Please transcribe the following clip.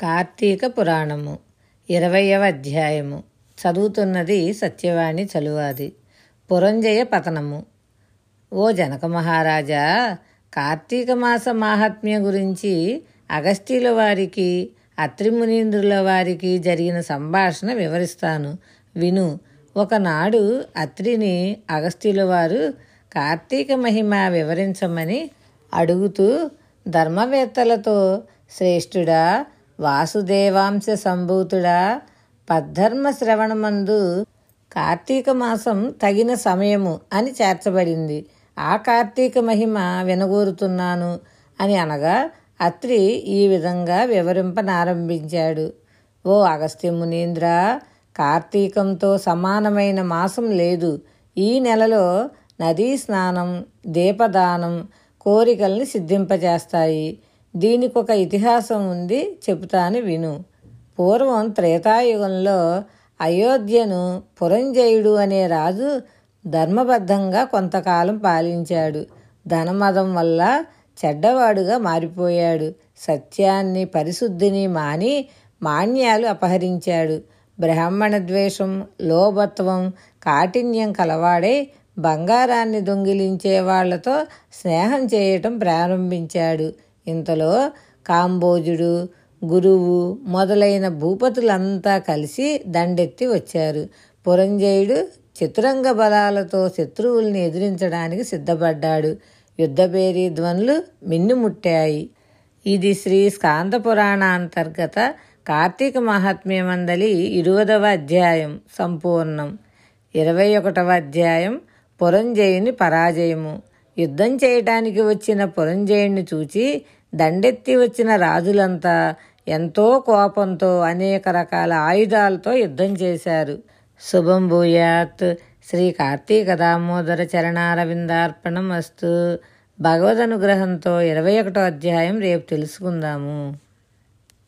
కార్తీక పురాణము ఇరవయవ అధ్యాయము. చదువుతున్నది సత్యవాణి చలువాది. పురంజయ పతనము. ఓ జనక మహారాజా కార్తీక మాస మాహాత్మ్య గురించి అగస్త్యుల వారికి అత్రిమునీంద్రుల వారికి జరిగిన సంభాషణ వివరిస్తాను. విను. ఒకనాడు అత్రిని అగస్త్యుల వారు కార్తీక మహిమ వివరించమని అడుగుతూ ధర్మవేత్తలతో శ్రేష్ఠుడా వాసుదేవాంశ సంభూతుడా పద్ధర్మ శ్రవణమందు కార్తీక మాసం తగిన సమయము అని చేర్చబడింది. ఆ కార్తీక మహిమ వినగోరుతున్నాను అని అనగా అత్రి ఈ విధంగా వివరింపనారంభించాడు. ఓ అగస్త్య మునీంద్ర కార్తీకంతో సమానమైన మాసం లేదు. ఈ నెలలో నదీ స్నానం దీపదానం కోరికల్ని సిద్ధింపజేస్తాయి. దీనికి ఒక ఇతిహాసం ఉంది చెబుతాను విను. పూర్వం త్రేతాయుగంలో అయోధ్యను పురంజయుడు అనే రాజు ధర్మబద్ధంగా కొంతకాలం పాలించాడు. ధనమదం వల్ల చెడ్డవాడుగా మారిపోయాడు. సత్యాన్ని పరిశుద్ధిని మాని మాన్యాలు అపహరించాడు. బ్రాహ్మణ ద్వేషం లోభత్వం కాఠిన్యం కలవాడై బంగారాన్ని దొంగిలించే వాళ్ళతో స్నేహం చేయటం ప్రారంభించాడు. ఇంతలో కాంబోజుడు గురువు మొదలైన భూపతులంతా కలిసి దండెత్తి వచ్చారు. పురంజయుడు చతురంగ బలాలతో శత్రువుల్ని ఎదిరించడానికి సిద్ధపడ్డాడు. యుద్ధభేరీ ధ్వనులు మిన్నుముట్టాయి ఇది శ్రీ స్కాంత పురాణ అంతర్గత కార్తీక మహాత్మ్యమందలి ఇరువదవ అధ్యాయం సంపూర్ణం. ఇరవై ఒకటవ అధ్యాయం పురంజయుని పరాజయము. యుద్ధం చేయటానికి వచ్చిన పురంజయుణ్ణి చూచి దండెత్తి వచ్చిన రాజులంతా ఎంతో కోపంతో అనేక రకాల ఆయుధాలతో యుద్ధం చేశారు. శుభం భూయాత్. శ్రీ కార్తీక దామోదర చరణారవిందార్పణం అస్తు భగవద్ అనుగ్రహంతో ఇరవై ఒకటో అధ్యాయం రేపు తెలుసుకుందాము.